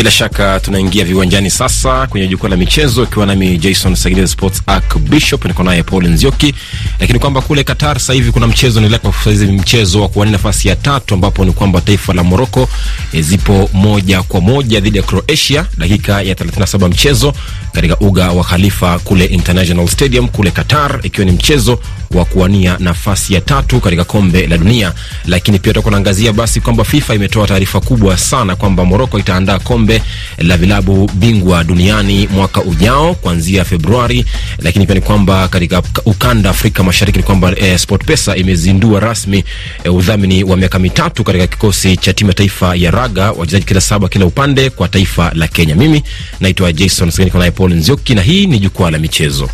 Bila shaka tunaingia viwanjani sasa kwenye jukwaa la michezo, ikiwa nami Jason Sagile Sports Arc Bishop, niko naye Paul Nzioki. Lakini kwamba kule Qatar sasa hivi kuna mchezo unaendelea kwa sasa hivi, mchezo wa kuwania nafasi ya tatu, ambapo ni kwamba taifa la Morocco e, zipo moja kwa moja dhidi ya Croatia, dakika ya 37 mchezo katika uga wa Khalifa kule International Stadium kule Qatar, ikiwa ni mchezo wa kuwania nafasi ya tatu katika kombe la dunia. Lakini pia tutakuwa naangazia basi kwamba FIFA imetoa taarifa kubwa sana kwamba Morocco itaandaa kombe la vilabu bingwa duniani mwaka ujao kuanzia Februari. Lakini pia ni kwamba katika ukanda Afrika Mashariki ni kwamba eh, SportPesa imezindua rasmi eh, udhamini wa miaka mitatu katika kikosi cha timu ya taifa ya raga, wachezaji kila saba kila upande kwa taifa la Kenya. Mimi naitwa Jason Sagini, naye Paul Nzioki na hii ni jukwaa la michezo.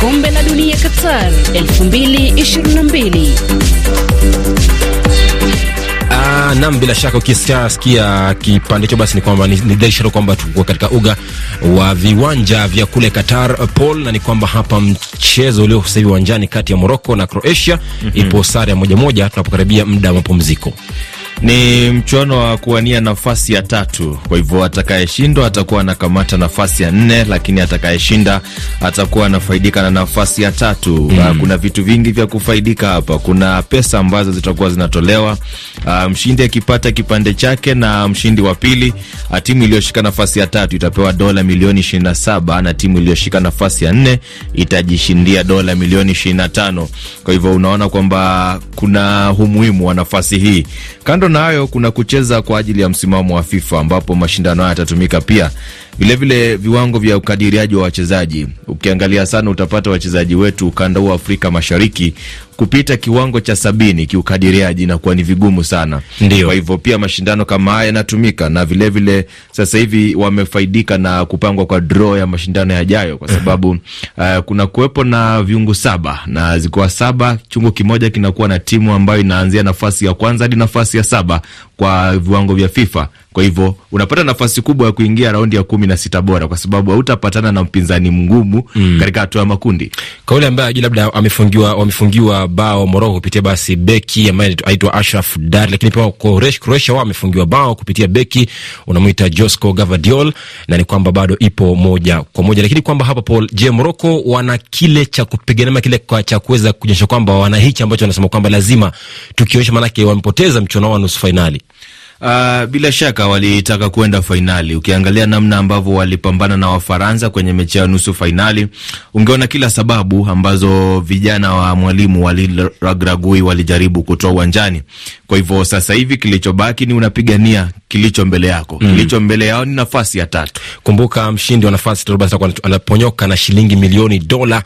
Kombe la Dunia Qatar 2022. Nam bila shaka ukisikia kipande hicho basi ni kwamba ni, dhahiri kwamba tuko katika uga wa viwanja vya kule Qatar Paul, na ni kwamba hapa mchezo ulio sasa hivi uwanjani kati ya Morocco na Croatia mm -hmm. ipo sare ya moja moja tunapokaribia muda wa mapumziko ni mchuano wa kuwania nafasi ya tatu. Kwa hivyo atakayeshindwa atakuwa anakamata nafasi ya nne, lakini atakayeshinda atakuwa anafaidika na nafasi ya tatu. Mm. Kuna vitu vingi vya kufaidika hapa. Kuna pesa ambazo zitakuwa zinatolewa, uh, mshindi akipata kipande chake na mshindi wa pili, timu iliyoshika nafasi ya tatu itapewa dola milioni 27 na timu iliyoshika nafasi ya nne itajishindia dola milioni 25. Kwa hivyo unaona kwamba kuna umuhimu wa nafasi hii kando na hayo, kuna kucheza kwa ajili ya msimamo wa FIFA ambapo mashindano haya yatatumika pia vilevile viwango vya ukadiriaji wa wachezaji. Ukiangalia sana, utapata wachezaji wetu ukanda huu wa Afrika Mashariki kupita kiwango cha sabini kiukadiriaji inakuwa ni vigumu sana. Ndiyo. Kwa hivyo pia mashindano kama haya yanatumika na vilevile vile, sasa hivi wamefaidika na kupangwa kwa draw ya mashindano yajayo kwa sababu uh, kuna kuwepo na viungu saba na zikiwa saba, chungu kimoja kinakuwa na timu ambayo inaanzia nafasi ya kwanza hadi nafasi ya saba kwa viwango vya FIFA. Kwa hivyo unapata nafasi kubwa ya kuingia raundi ya kumi na sita bora, kwa sababu hautapatana na mpinzani mgumu mm. katika hatua ya makundi. Kwa yule ambaye ajui labda amefungiwa wamefungiwa bao Moroko kupitia basi beki ambaye aitwa Ashraf Dar, lakini pia Croatia wao wamefungiwa bao kupitia beki unamwita Josko Gavadiol, na ni kwamba bado ipo moja kwa moja, lakini kwamba hapa Paul, je, Moroko wana kile cha kupigania kile cha kuweza kuonyesha kwamba wana hichi ambacho wanasema kwamba lazima tukionyesha, maanake wamepoteza mchuano wa nusu fainali Uh, bila shaka walitaka kuenda fainali. Ukiangalia namna ambavyo walipambana na Wafaransa kwenye mechi ya nusu fainali, ungeona kila sababu ambazo vijana wa mwalimu waliragragui walijaribu kutoa uwanjani. Kwa hivyo sasa hivi kilichobaki ni unapigania kilicho mbele yako. Mm. Kilicho mbele yao ni nafasi ya tatu. Kumbuka mshindi wa nafasi tatu anaponyoka na shilingi milioni dola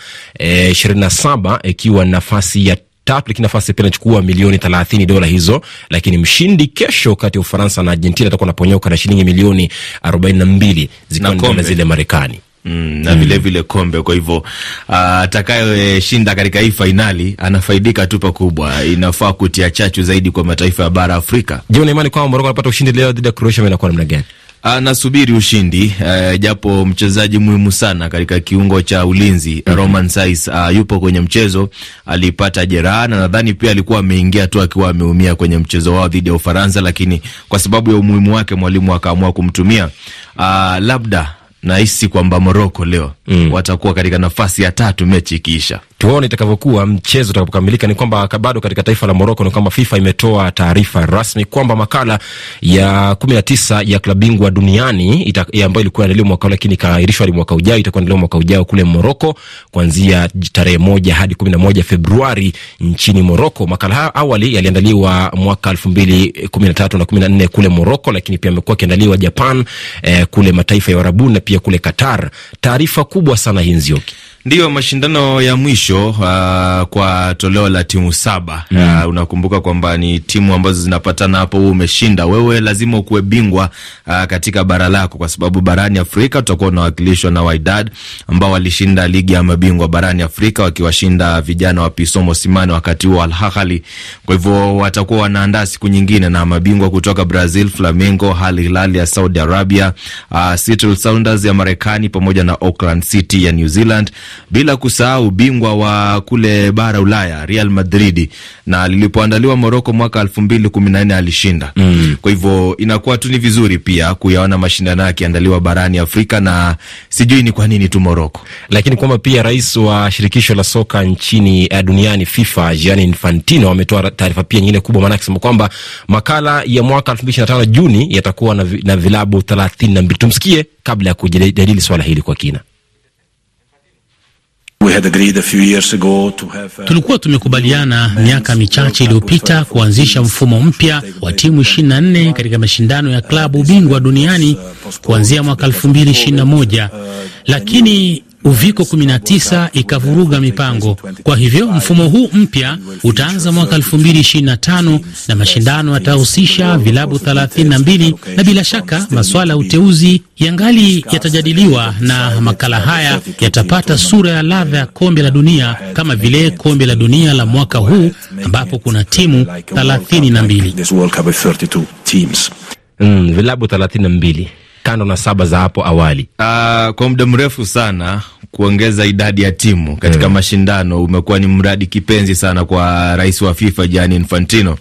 na saba ikiwa nafasi ya tatu, lakini nafasi pia anachukua milioni thelathini dola hizo. Lakini mshindi kesho kati ya Ufaransa na Argentina atakuwa naponyoka na shilingi milioni arobaini na mbili zikiwa ni dola zile Marekani. Mm, na vilevile mm, vile kombe. Kwa hivyo atakayeshinda uh, katika hii fainali anafaidika tu pakubwa. Inafaa kutia chachu zaidi kwa mataifa ya bara Afrika. Je, una imani kwamba Moroko anapata ushindi leo dhidi ya Croatia? Inakuwa namna gani? Anasubiri ushindi uh, japo mchezaji muhimu sana katika kiungo cha ulinzi mm -hmm. Roman Sais uh, yupo kwenye mchezo, alipata jeraha na nadhani pia alikuwa ameingia tu akiwa ameumia kwenye mchezo wao dhidi ya Ufaransa, lakini kwa sababu ya umuhimu wake mwalimu akaamua kumtumia. Uh, labda nahisi kwamba Moroko leo mm. watakuwa katika nafasi ya tatu mechi ikiisha. Tuone itakavyokuwa mchezo utakapokamilika. Ni kwamba bado katika taifa la Moroko ni kwamba FIFA imetoa taarifa rasmi kwamba makala ya kumi na tisa ya klabu bingwa duniani ambayo ilikuwa inaendelewa mwaka lakini ikaahirishwa hadi mwaka ujao, itakuwa inaendelewa mwaka ujao kule Moroko kuanzia tarehe moja hadi kumi na moja Februari nchini Moroko. Makala hayo awali yaliandaliwa mwaka elfu mbili kumi na tatu na kumi na nne kule Moroko, lakini pia amekuwa akiandaliwa Japan, eh, kule mataifa ya Uarabuni na pia kule Qatar. Taarifa kubwa sana hii Nzioki. Ndiyo mashindano ya mwisho uh, kwa toleo la timu saba. Mm. Uh, unakumbuka kwamba ni timu ambazo zinapatana hapo, wewe umeshinda, wewe lazima ukuwe bingwa uh, katika bara lako, kwa sababu barani Afrika utakuwa unawakilishwa na Wydad ambao walishinda ligi ya mabingwa barani Afrika wakiwashinda vijana wa Pisomo Simane wakati huo Al Ahly. Kwa hivyo watakuwa wanaandaa siku nyingine na mabingwa kutoka Brazil, Flamengo, Al Hilal ya Saudi Arabia, uh, Seattle Sounders ya Marekani pamoja na Auckland City ya New Zealand bila kusahau bingwa wa kule bara Ulaya Real Madrid, na lilipoandaliwa Moroko mwaka elfu mbili kumi na nne alishinda. mm. Kwa hivyo inakuwa tu ni vizuri pia kuyaona mashindano yakiandaliwa barani Afrika, na sijui ni kwa nini tu Moroko, lakini kwamba pia rais wa shirikisho la soka nchini uh, duniani FIFA Gianni Infantino ametoa taarifa pia nyingine kubwa, maana akisema kwamba makala ya mwaka elfu mbili ishirini na tano Juni yatakuwa na, na vilabu thelathini na mbili. Tumsikie kabla ya kujadili swala hili kwa kina. Tulikuwa tumekubaliana miaka michache iliyopita kuanzisha mfumo mpya wa timu 24 katika mashindano ya klabu bingwa duniani kuanzia mwaka 2021 lakini Uviko 19 ikavuruga mipango. Kwa hivyo mfumo huu mpya utaanza mwaka 2025 na mashindano yatahusisha vilabu 32 na bila shaka masuala ya uteuzi yangali yatajadiliwa, na makala haya yatapata sura ya ladha ya kombe la dunia kama vile kombe la dunia la mwaka huu ambapo kuna timu 32. Mm, vilabu 32 kando na saba za hapo awali. Uh, kwa muda mrefu sana kuongeza idadi ya timu katika mm, mashindano umekuwa ni mradi kipenzi sana kwa rais wa FIFA Gianni Infantino.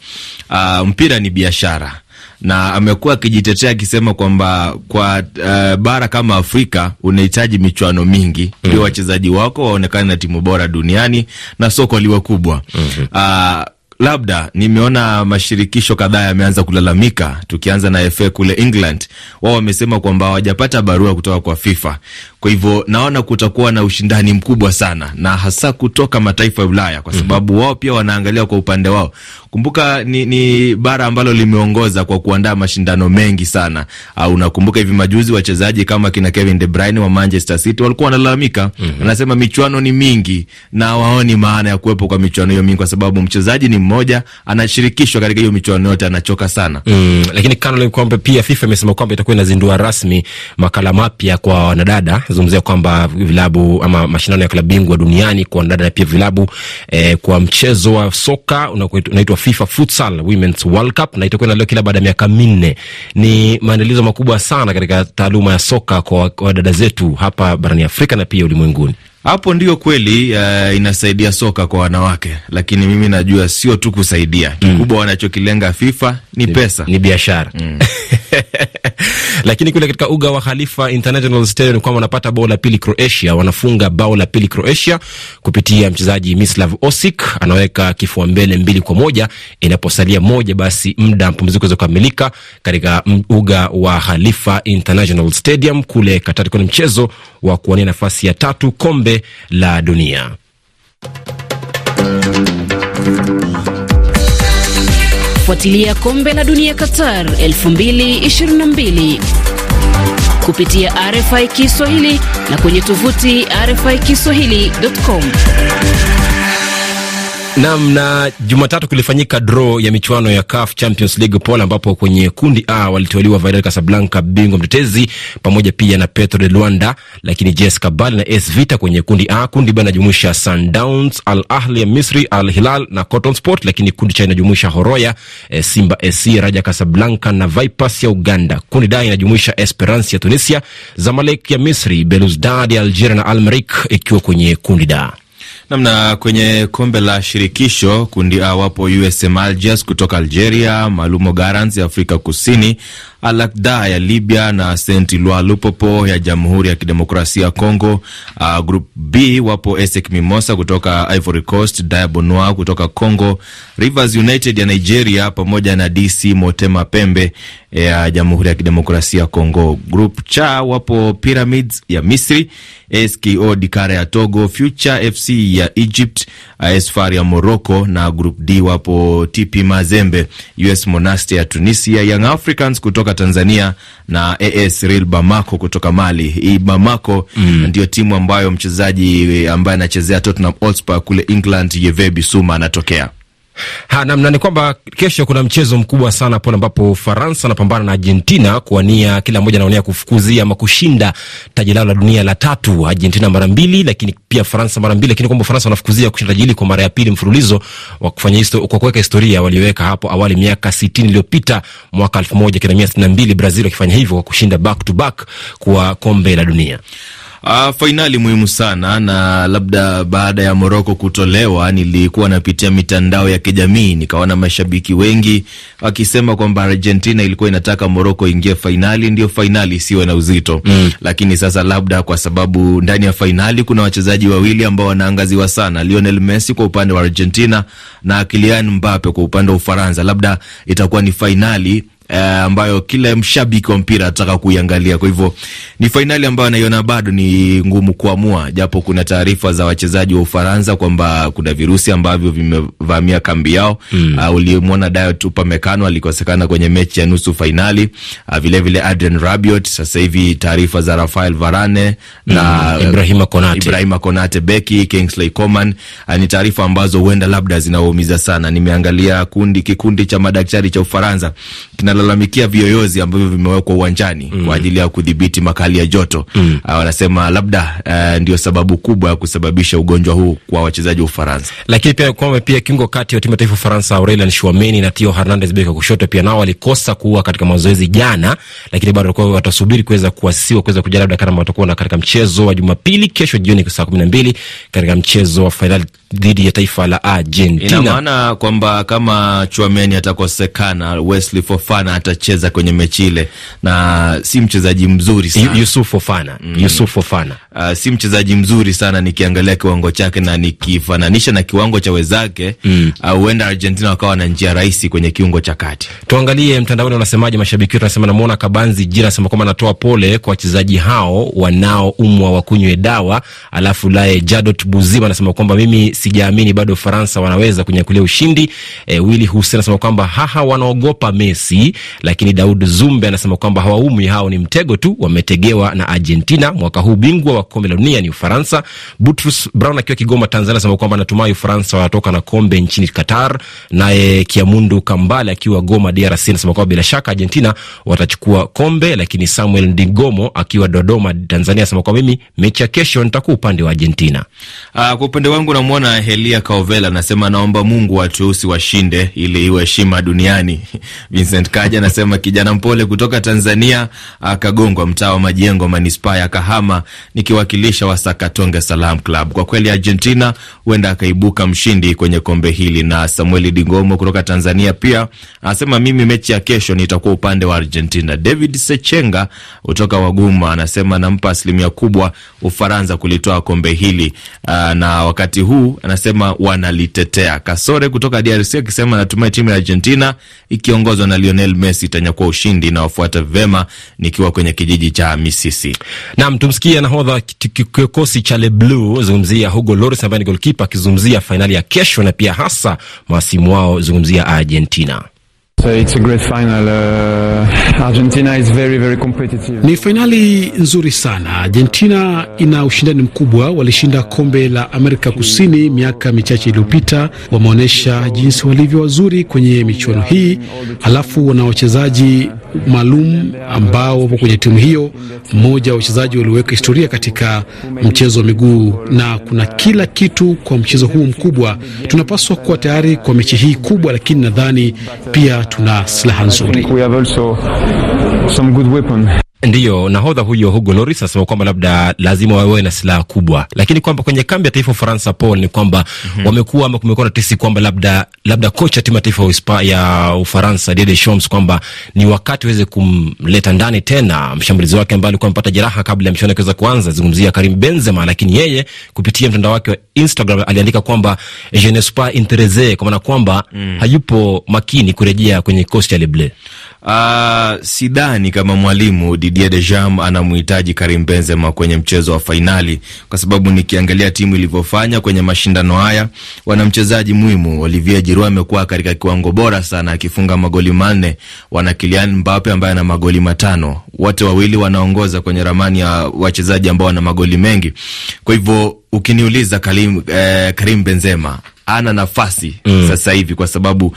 Uh, mpira ni biashara na amekuwa akijitetea akisema kwamba kwa uh, bara kama Afrika unahitaji michuano mingi ndio mm, wachezaji wako waonekane na timu bora duniani na soko liwe kubwa mm -hmm. uh, labda nimeona mashirikisho kadhaa yameanza kulalamika, tukianza na FA kule England. Wao wamesema kwamba hawajapata barua kutoka kwa FIFA. Kwa hivyo naona kutakuwa na ushindani mkubwa sana, na hasa kutoka mataifa ya Ulaya, kwa sababu mm -hmm. wao pia wanaangalia kwa upande wao. Kumbuka ni, ni bara ambalo limeongoza kwa kuandaa mashindano mengi sana. Uh, unakumbuka hivi majuzi wachezaji kama kina Kevin De Bruyne wa Manchester City walikuwa wanalalamika, mm -hmm. anasema michuano ni mingi na waoni maana ya kuwepo kwa michuano hiyo mingi, kwa sababu mchezaji ni mmoja anashirikishwa katika hiyo michuano yote, anachoka sana mm, lakini Caroline kwamba pia FIFA imesema kwamba itakuwa inazindua rasmi makala mapya kwa wanadada, zungumzia kwamba vilabu ama mashindano ya klabu bingwa duniani kwa wanadada na pia vilabu eh, kwa mchezo wa soka unaitwa FIFA Futsal Women's World Cup na itakuwa inaleo kila baada ya miaka minne. Ni maandalizo makubwa sana katika taaluma ya soka kwa wadada zetu hapa barani Afrika na pia ulimwenguni. Hapo ndio kweli uh, inasaidia soka kwa wanawake, lakini mimi najua sio tu kusaidia, kikubwa mm. wanachokilenga FIFA ni, pesa, ni biashara mm. Lakini kule katika uga wa Khalifa International Stadium kwamba wanapata bao la pili Croatia, wanafunga bao la pili Croatia kupitia mchezaji Mislav Osik, anaweka kifua mbele mbili kwa moja. Inaposalia moja, basi muda mpumziko weza kukamilika katika uga wa Khalifa International Stadium kule Katari, kwenye mchezo wa kuwania nafasi ya tatu kombe la dunia. Fuatilia kombe la dunia Qatar 2022 kupitia RFI Kiswahili na kwenye tovuti RFI Kiswahili.com. Nam na Jumatatu kulifanyika draw ya michuano ya CAF Champions League Poland, ambapo kwenye kundi A waliteuliwa Wydad Casablanca bingwa mtetezi pamoja pia na Petro de Luanda, lakini JS Kabale na AS Vita kwenye kundi A. Kundi B inajumuisha Sundowns, Al Ahli ya Misri, Al Hilal na Cotton Sport, lakini kundi cha inajumuisha Horoya, e, Simba SC, Raja Casablanca na Vipers ya Uganda. Kundi D inajumuisha Esperance ya Tunisia, Zamalek ya Misri, Belouizdad ya Algeria na Al Merrikh ikiwa kwenye kundi D. Namna kwenye kombe la shirikisho kundi A wapo USM Alger kutoka Algeria, Malumo Gallants ya Afrika Kusini, Al Ahly ya Libya na Saint Eloi Lupopo ya Jamhuri ya Kidemokrasia ya Kongo. Uh, group B wapo ASEC Mimosa kutoka Ivory Coast, Diabonoa kutoka Congo, Rivers United ya Nigeria pamoja na DC Motema Pembe ya Jamhuri ya Kidemokrasia ya Kongo. Group cha wapo Pyramids ya Misri, SKO Dikara ya Togo, Future FC ya Egypt, AS FAR ya Morocco na group D wapo TP Mazembe, US Monastir ya Tunisia, Young Africans kutoka Tanzania na AS Real Bamako kutoka Mali. Hii Bamako mm, ndio timu ambayo mchezaji ambaye anachezea Tottenham Hotspur kule England Yves Bissouma anatokea. Ha, namna ni kwamba kesho kuna mchezo mkubwa sana pale ambapo Faransa anapambana na Argentina kuwania, kila mmoja anaonea kufukuzia ama kushinda taji lao la dunia la tatu. Argentina mara mbili, lakini pia Faransa mara mbili, lakini kwamba Faransa wanafukuzia kushinda taji hili kwa mara ya pili mfululizo wa kufanya histo, kwa kuweka historia walioweka hapo awali miaka 60 iliyopita, mwaka 1962 Brazil wakifanya hivyo kwa kushinda back to back kwa kombe la dunia. Uh, fainali muhimu sana na labda baada ya Moroko kutolewa, nilikuwa napitia mitandao ya kijamii nikaona mashabiki wengi wakisema kwamba Argentina ilikuwa inataka Moroko ingie fainali, ndio fainali isiwe na uzito mm. Lakini sasa labda kwa sababu ndani ya fainali kuna wachezaji wawili ambao wanaangaziwa sana, Lionel Messi kwa upande wa Argentina na Kylian Mbappe kwa upande wa Ufaransa, labda itakuwa ni fainali Uh, ambayo kila mshabiki wa mpira ataka kuiangalia. Kwa hivyo ni fainali ambayo naiona bado ni ngumu kuamua, japo kuna taarifa za wachezaji wa Ufaransa kwamba kuna virusi ambavyo vimevamia kambi yao. Mm. Uh, ulimwona Dayot Upamecano alikosekana kwenye mechi ya nusu fainali. Uh, vile vile Adrien Rabiot, sasa hivi taarifa za Rafael Varane mm. na Ibrahima Konate, Ibrahima Konate beki, Kingsley Coman. Uh, ni taarifa ambazo huenda labda zinawaumiza sana. Nimeangalia kundi kikundi cha madaktari cha Ufaransa kina lalamikia viyoyozi ambavyo vimewekwa uwanjani mm. kwa ajili ya kudhibiti makali ya joto mm. Uh, wanasema labda uh, ndio sababu kubwa ya kusababisha ugonjwa huu kwa wachezaji wa Ufaransa. Lakini pia kwamba pia kiungo kati ya timu ya taifa Ufaransa Aurelien Chouameni na Theo Hernandez beka kushoto pia nao walikosa kuwa katika mazoezi jana, lakini bado walikuwa watasubiri kuweza kuasisiwa kuweza kujua labda kama watakuwa na katika mchezo wa Jumapili kesho jioni saa kumi na mbili katika mchezo wa fainali dhidi ya taifa la Argentina. Ina maana kwamba kama Chouameni atakosekana, Wesley Fofana atacheza kwenye mechi ile, na si mchezaji mzuri sana Yusuf Fofana. Mm. Yusuf Fofana uh, si mchezaji mzuri sana nikiangalia kiwango chake na nikifananisha na kiwango cha wenzake huenda mm. uh, Argentina wakawa na njia rahisi kwenye kiungo cha kati. Tuangalie mtandaoni unasemaje, mashabiki wetu. wanasema. namwona Kabanzi Jira anasema kwamba anatoa pole kwa wachezaji hao wanaoumwa wakunywe dawa. Alafu laye Jadot Buzima anasema kwamba mimi sijaamini bado Faransa wanaweza kunyakulia ushindi. E, Willy Hussein anasema kwamba haha wanaogopa Messi, lakini Daud Zumbe anasema kwamba hawaumwi, hao ni mtego tu wametegewa na Argentina. Mwaka huu bingwa wa kombe la dunia ni Ufaransa. Butrus Brown akiwa Kigoma, Tanzania anasema kwamba anatumai Ufaransa wanatoka na kombe nchini Qatar. Naye Kiamundu Kambale akiwa Goma, DRC anasema kwamba bila shaka Argentina watachukua kombe. Lakini Samuel Ndigomo akiwa Dodoma, Tanzania anasema kwa mimi mechi ya kesho nitakuwa upande wa Argentina. Uh, kwa upande wangu namwona Helia Kaovela anasema naomba Mungu watu weusi washinde ili iwe heshima duniani. Vincent Kaja anasema kijana mpole kutoka Tanzania akagongwa mtaa wa Majengo manispaa ya Kahama nikiwakilisha Wasakatonge Salam Club. Kwa kweli Argentina huenda akaibuka mshindi kwenye kombe hili. Na Samueli Dingomo kutoka Tanzania pia anasema mimi mechi ya kesho nitakuwa upande wa Argentina. David Sechenga kutoka Waguma anasema nampa asilimia kubwa Ufaransa kulitoa kombe hili. Aa, na wakati huu anasema wanalitetea. Kasore kutoka DRC akisema anatumai timu ya Argentina ikiongozwa na Lionel Messi itanyakua ushindi na wafuata vema nikiwa kwenye kijiji cha Misisi. Naam, tumsikie nahodha kikosi cha Le Bleu zungumzia Hugo Lloris ambaye ni golkipa akizungumzia fainali ya kesho na pia hasa mawasimu wao zungumzia Argentina. Uh. Ni fainali nzuri sana. Argentina ina ushindani mkubwa, walishinda kombe la Amerika Kusini miaka michache iliyopita. Wameonyesha jinsi walivyo wazuri kwenye michuano hii, halafu wana wachezaji maalum ambao wapo kwenye timu hiyo. Mmoja wa wachezaji walioweka historia katika mchezo wa miguu, na kuna kila kitu kwa mchezo huu mkubwa. Tunapaswa kuwa tayari kwa mechi hii kubwa, lakini nadhani pia tuna silaha nzuri. Ndiyo, nahodha huyo Hugo Loris anasema kwamba labda lazima wawe na silaha kubwa, lakini kwamba kwenye kambi ya taifa Ufaransa, Paul, ni kwamba mm -hmm. wamekuwa ama kumekuwa na tesi kwamba labda labda kocha timu ya taifa ya Ufaransa Didier Deschamps kwamba ni wakati waweze kumleta ndani tena mshambulizi wake ambaye alikuwa amepata jeraha kabla ya mchuano kuweza kuanza, zungumzia Karim Benzema, lakini yeye kupitia mtandao wake wa Instagram aliandika kwamba je ne suis pas interese, kwa maana kwamba mm. hayupo makini kurejea kwenye kikosi cha Le Bleu. Uh, sidhani kama mwalimu Didier Deschamps anamhitaji Karim Benzema kwenye mchezo wa fainali, kwa sababu nikiangalia timu ilivyofanya kwenye mashindano haya, wana mchezaji muhimu. Olivier Giroud amekuwa katika kiwango bora sana akifunga magoli manne. Wana Kylian Mbappe ambaye ana magoli matano. Wote wawili wanaongoza kwenye ramani ya wachezaji ambao wana magoli mengi. Kwa hivyo ukiniuliza Karim, eh, Karim Benzema ana nafasi mm. sasa hivi kwa sababu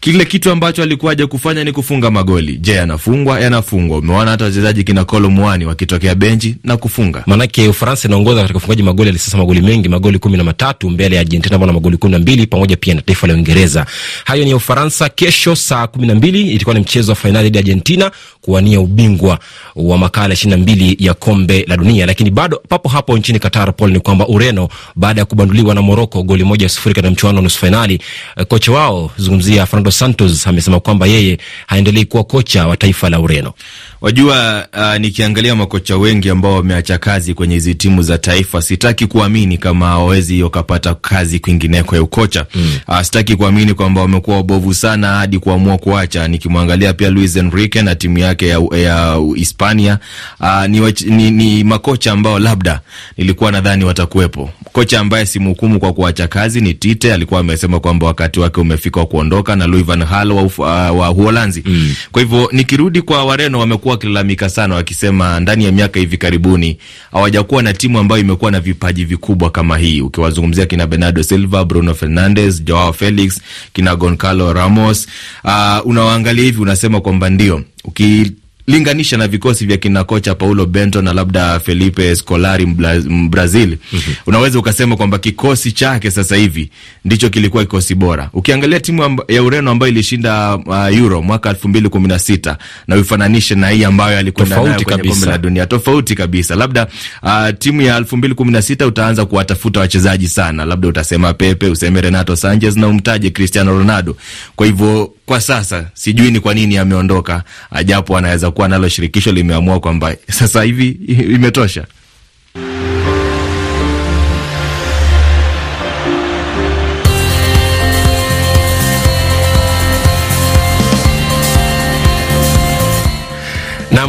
kile kitu ambacho alikuwa aje kufanya ni kufunga magoli. Je, yanafungwa? Yanafungwa. Umeona hata wachezaji kina Kolo Muani wakitokea benchi na kufunga. Maanake Ufaransa inaongoza katika ufungaji magoli alisasa magoli mengi, magoli kumi na matatu mbele ya Argentina ambao na magoli kumi na mbili pamoja pia na taifa la Uingereza. Hayo ni Ufaransa. Kesho saa kumi na mbili itakuwa ni mchezo wa fainali dhidi ya Argentina kuwania ubingwa wa makala ishirini na mbili ya kombe la dunia. Lakini bado papo hapo nchini Qatar, Paul, ni kwamba Ureno baada ya kubanduliwa na Moroko goli moja sufuri katika mchuano wa nusu fainali, kocha wao zungumzia Fernando Santos amesema kwamba yeye haendelei kuwa kocha wa taifa la Ureno. Wajua, uh, nikiangalia makocha wengi ambao wameacha kazi kwenye hizi timu za taifa, sitaki kuamini kama hawawezi wakapata kazi kwingineko ya ukocha mm. Uh, sitaki kuamini kwamba wamekuwa wabovu sana hadi kuamua kuacha. Nikimwangalia pia Luis Enrique na timu yake ya, ya Hispania uh, ni, ni, ni makocha ambao labda nilikuwa nadhani watakuwepo. Kocha ambaye simhukumu kwa kuacha kazi ni Tite, alikuwa amesema kwamba wakati wake umefika wa kuondoka, na Louis van Gaal wa, uh, wa Uholanzi mm. Kwa hivyo nikirudi kwa Wareno wamekuwa wakilalamika sana wakisema ndani ya miaka hivi karibuni hawajakuwa na timu ambayo imekuwa na vipaji vikubwa kama hii. Ukiwazungumzia kina Bernardo Silva, Bruno Fernandes, Joao Felix, kina Goncalo Ramos, uh, unawaangalia hivi unasema kwamba ndio uki linganisha na vikosi vya kina kocha Paulo Bento na labda Felipe Scolari Mbrazil, mm -hmm. Unaweza ukasema kwamba kikosi chake sasa hivi ndicho kilikuwa kikosi bora. Ukiangalia timu ya Ureno ambayo ilishinda uh, Euro mwaka elfu mbili kumi na sita na uifananishe na hii ambayo alikwenda nayo kwenye kombe la dunia, tofauti kabisa. Labda uh, timu ya elfu mbili kumi na sita utaanza kuwatafuta wachezaji sana, labda utasema Pepe, useme Renato Sanchez na umtaje Cristiano Ronaldo. Kwa hivyo kwa sasa sijui ni kwa nini ameondoka, ajapo anaweza kuwa nalo shirikisho limeamua kwamba sasa hivi imetosha.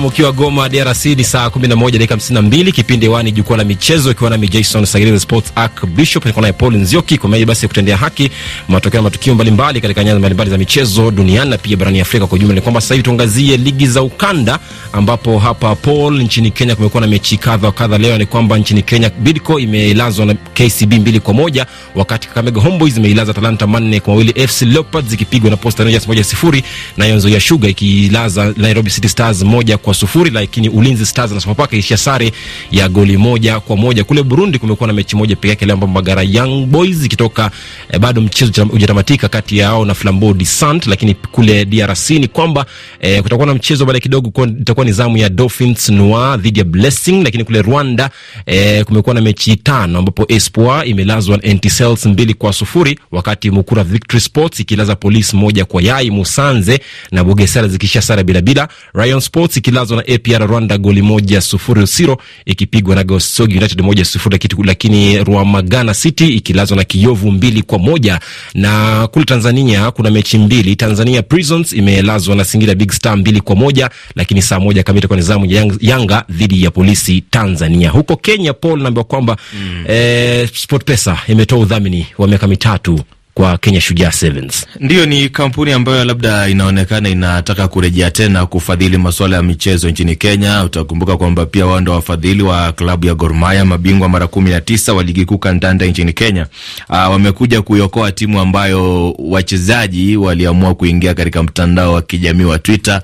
Ukiwa Goma DRC ni saa 11 dakika 52, kipindi wani jukwaa la michezo, ikiwa nami Jason Sagiri Sports Arc Bishop, niko naye Paul Nzioki kwa maji basi kutendea haki matokeo na matukio mbalimbali katika nyanja mbalimbali za michezo duniani na pia barani Afrika kwa ujumla. Ni kwamba sasa hivi tuangazie ligi za ukanda, ambapo hapa Paul, nchini Kenya kumekuwa na mechi kadha kadha. Leo ni kwamba nchini Kenya Bidco imeilazwa na KCB mbili kwa moja, wakati Kakamega Homeboys imeilaza Talanta manne kwa mawili, FC Leopards ikipigwa na Posta Rangers moja sifuri, nayo Nzoia Sugar ikiilaza Nairobi City Stars moja kwa sufuri, lakini Ulinzi Stars na Sofapaka ishia sare ya goli moja kwa moja. Kule Burundi kumekuwa na mechi moja pekee yake leo, ambapo Magara Young Boys ikitoka eh, bado mchezo hujatamatika kati yao na Flambeau de Sant, lakini kule DRC ni kwamba eh, kutakuwa na mchezo baada kidogo, itakuwa ni zamu ya Dolphins Noir dhidi ya Blessing, lakini kule Rwanda eh, kumekuwa na mechi tano ambapo Espoir imelazwa Etincelles mbili kwa sufuri, wakati Mukura Victory Sports ikilaza Police moja kwa yai, Musanze na Bugesera zikisha sare bila bila, Rayon Sports ikilazwa na APR Rwanda goli moja sufuri usiro ikipigwa na Gosogi United moja sufuri, lakini Rwamagana City ikilazwa na Kiyovu mbili kwa moja. Na kule Tanzania kuna mechi mbili. Tanzania Prisons imelazwa na Singida Big Star mbili kwa moja, lakini saa moja kamili kwa nizamu ya Yanga dhidi ya Polisi Tanzania. Huko Kenya, Paul, naambiwa kwamba mm. eh, SportPesa imetoa udhamini wa miaka mitatu kwa Kenya Shujaa Sevens. Ndiyo, ni kampuni ambayo labda inaonekana inataka kurejea tena kufadhili masuala ya michezo nchini Kenya. Utakumbuka kwamba pia wao ndo wafadhili wa klabu ya Gor Mahia, mabingwa mara kumi na tisa wa ligi kuu kandanda nchini Kenya. Aa, wamekuja kuiokoa timu ambayo wachezaji waliamua kuingia katika mtandao wa kijamii wa Twitter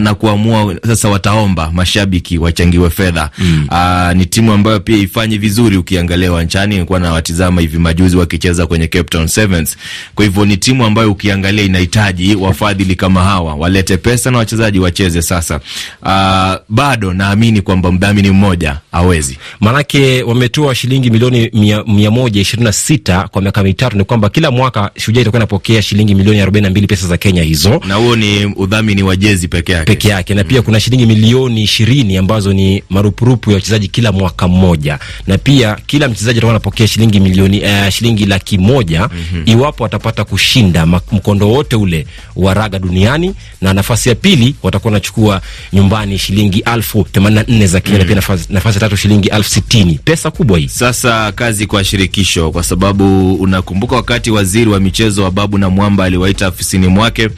na kuamua sasa wataomba mashabiki wachangiwe fedha. Mm. Aa, ni timu ambayo pia ifanye vizuri. Ukiangalia uwanjani, nilikuwa nawatizama hivi majuzi wakicheza kwenye Cape Town Sevens kwa hivyo ni timu ambayo ukiangalia inahitaji wafadhili kama hawa walete pesa na wachezaji wacheze. Sasa uh, bado naamini kwamba mdhamini mmoja hawezi, maanake wametoa shilingi milioni mia, mia moja ishirini na sita kwa miaka mitatu. Ni kwamba kila mwaka Shujaa itakuwa inapokea shilingi milioni arobaini na mbili pesa za Kenya hizo, na huo ni udhamini wa jezi peke yake peke yake, na pia mm, kuna shilingi milioni ishirini ambazo ni marupurupu ya wachezaji kila mwaka mmoja, na pia kila mchezaji atakuwa anapokea shilingi milioni uh, shilingi laki moja mm -hmm. Iwapo watapata kushinda mkondo wote ule wa raga duniani, na nafasi ya pili watakuwa wanachukua nyumbani shilingi elfu themanini na nne za Kenya, mm. pia nafasi, nafasi ya tatu shilingi elfu sitini Pesa kubwa hii. Sasa kazi kwa shirikisho, kwa sababu unakumbuka wakati waziri wa michezo wa Babu na Mwamba aliwaita ofisini mwake,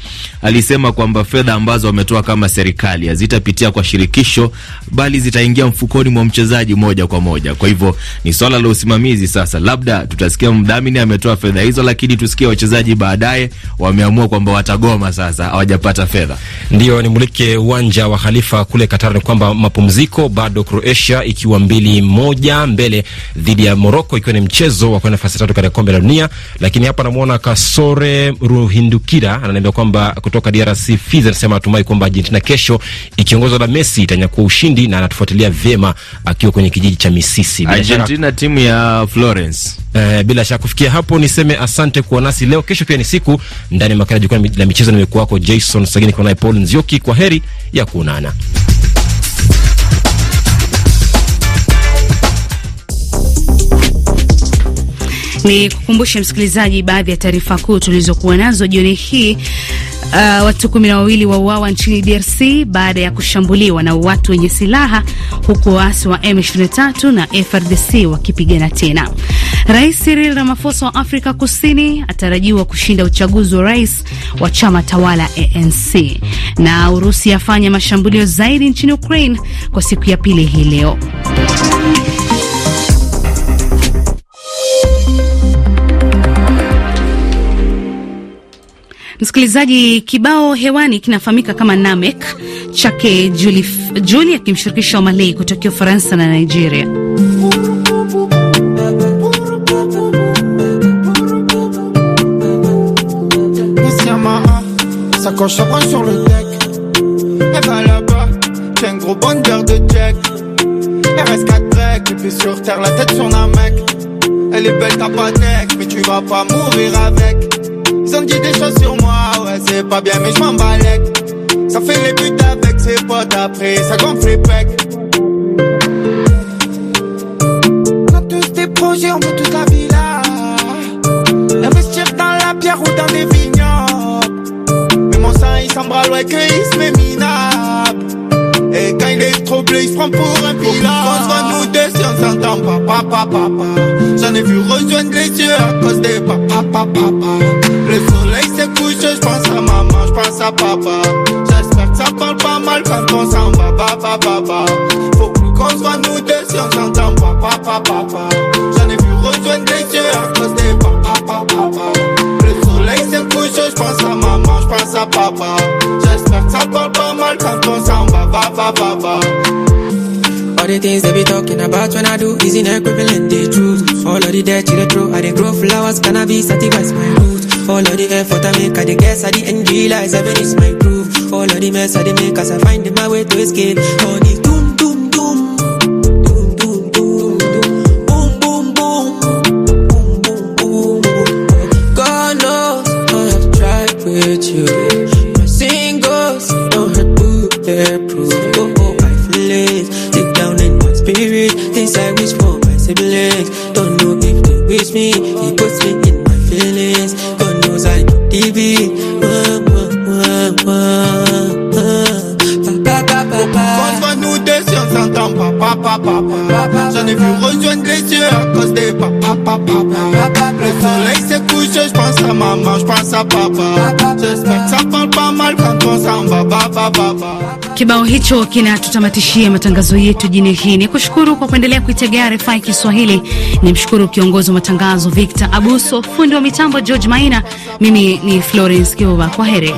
alisema kwamba fedha ambazo wametoa kama serikali hazitapitia kwa shirikisho, bali zitaingia mfukoni mwa mchezaji moja kwa moja. Kwa hivyo ni swala la usimamizi. Sasa labda tutasikia mdhamini ametoa fedha hizo, lakini lakini tusikie wachezaji baadaye wameamua kwamba watagoma sasa, hawajapata fedha. Ndio nimulike uwanja wa Khalifa kule Qatar, ni kwamba mapumziko bado, Croatia ikiwa mbili moja mbele dhidi ya Morocco, ikiwa ni mchezo wa kwenda nafasi tatu katika kombe la dunia. Lakini hapa namuona Kasore Ruhindukira ananiambia kwamba kutoka DRC Fizi, anasema atumai kwamba Argentina kesho ikiongozwa na Messi itanyakua ushindi na anatufuatilia vyema akiwa kwenye kijiji cha Misisi. Argentina timu ya Florence. Eh, bila shaka kufikia hapo niseme asante kuwa nasi leo. Kesho pia ni siku ndani ya makala jukwaa la michezo. Nimekuwa wako Jason Sagini kwa naye Paul Nzioki. Kwa heri ya kuonana. Ni kukumbushe msikilizaji baadhi ya taarifa kuu tulizokuwa nazo jioni hii. Uh, watu kumi na wawili wauawa nchini DRC baada ya kushambuliwa na watu wenye silaha huku waasi wa M23 na FRDC wakipigana tena. Rais Cyril Ramaphosa wa Afrika Kusini atarajiwa kushinda uchaguzi wa rais wa chama tawala ANC. Na Urusi yafanya mashambulio zaidi nchini Ukraine kwa siku ya pili hii leo. Msikilizaji, kibao hewani kinafahamika kama Namek chake Juli akimshirikisha Wamalei kutokea Ufaransa na Nigeria. Sur le deck. Et va là-bas, j'ai un gros bonheur de check. RS4 break, et puis sur terre, la tête sur un mec. Elle est belle ta patek, mais tu vas pas mourir avec. Ils ont dit des choses sur moi, ouais, c'est pas bien, mais je m'en balèque. Ça fait les buts avec ses potes après, ça gonfle les pecs. On a tous des projets, on veut toute la villa. Investir dans la pierre ou dans des vignobles. Mais mon sang, il ouais, se met minable. Et quand il est troublé, il se prend pour un pilote. On se voit nous deux si on s'entend pas, papa, papa. J'en ai vu rejoindre les yeux à cause des papa, papa, papa. Le soleil s'est couché, je pense à maman, je pense à papa. J'espère que ça parle pas mal quand on s'en va, papa, papa. Faut plus qu'on se voit nous deux si on s'entend pas, papa, papa. J'en ai vu rejoindre les yeux à cause des je pense à maman, je pense à papa. J'espère que ça parle pas mal quand on s'en va, papa, papa. All the things they be talking about when I do is inequivalent, the truth. All of the dirt you throw, I they grow flowers, cannabis, satisfies my roots. All of the effort I make, I the guess, I the end realize heaven is my proof. All of the mess I the make, as I find my way to escape. All the papa. Le soleil s'est couché, je pense à maman, je pense à papa. J'espère que ça parle pas mal quand on s'en va, papa, papa. Kibao hicho kinatutamatishia matangazo yetu jini hii. Ni kushukuru kwa kuendelea kuitegea RFI Kiswahili. Ni mshukuru kiongozi wa matangazo Victor Abuso, fundi wa mitambo George Maina. Mimi ni Florence Kiuva, kwa heri.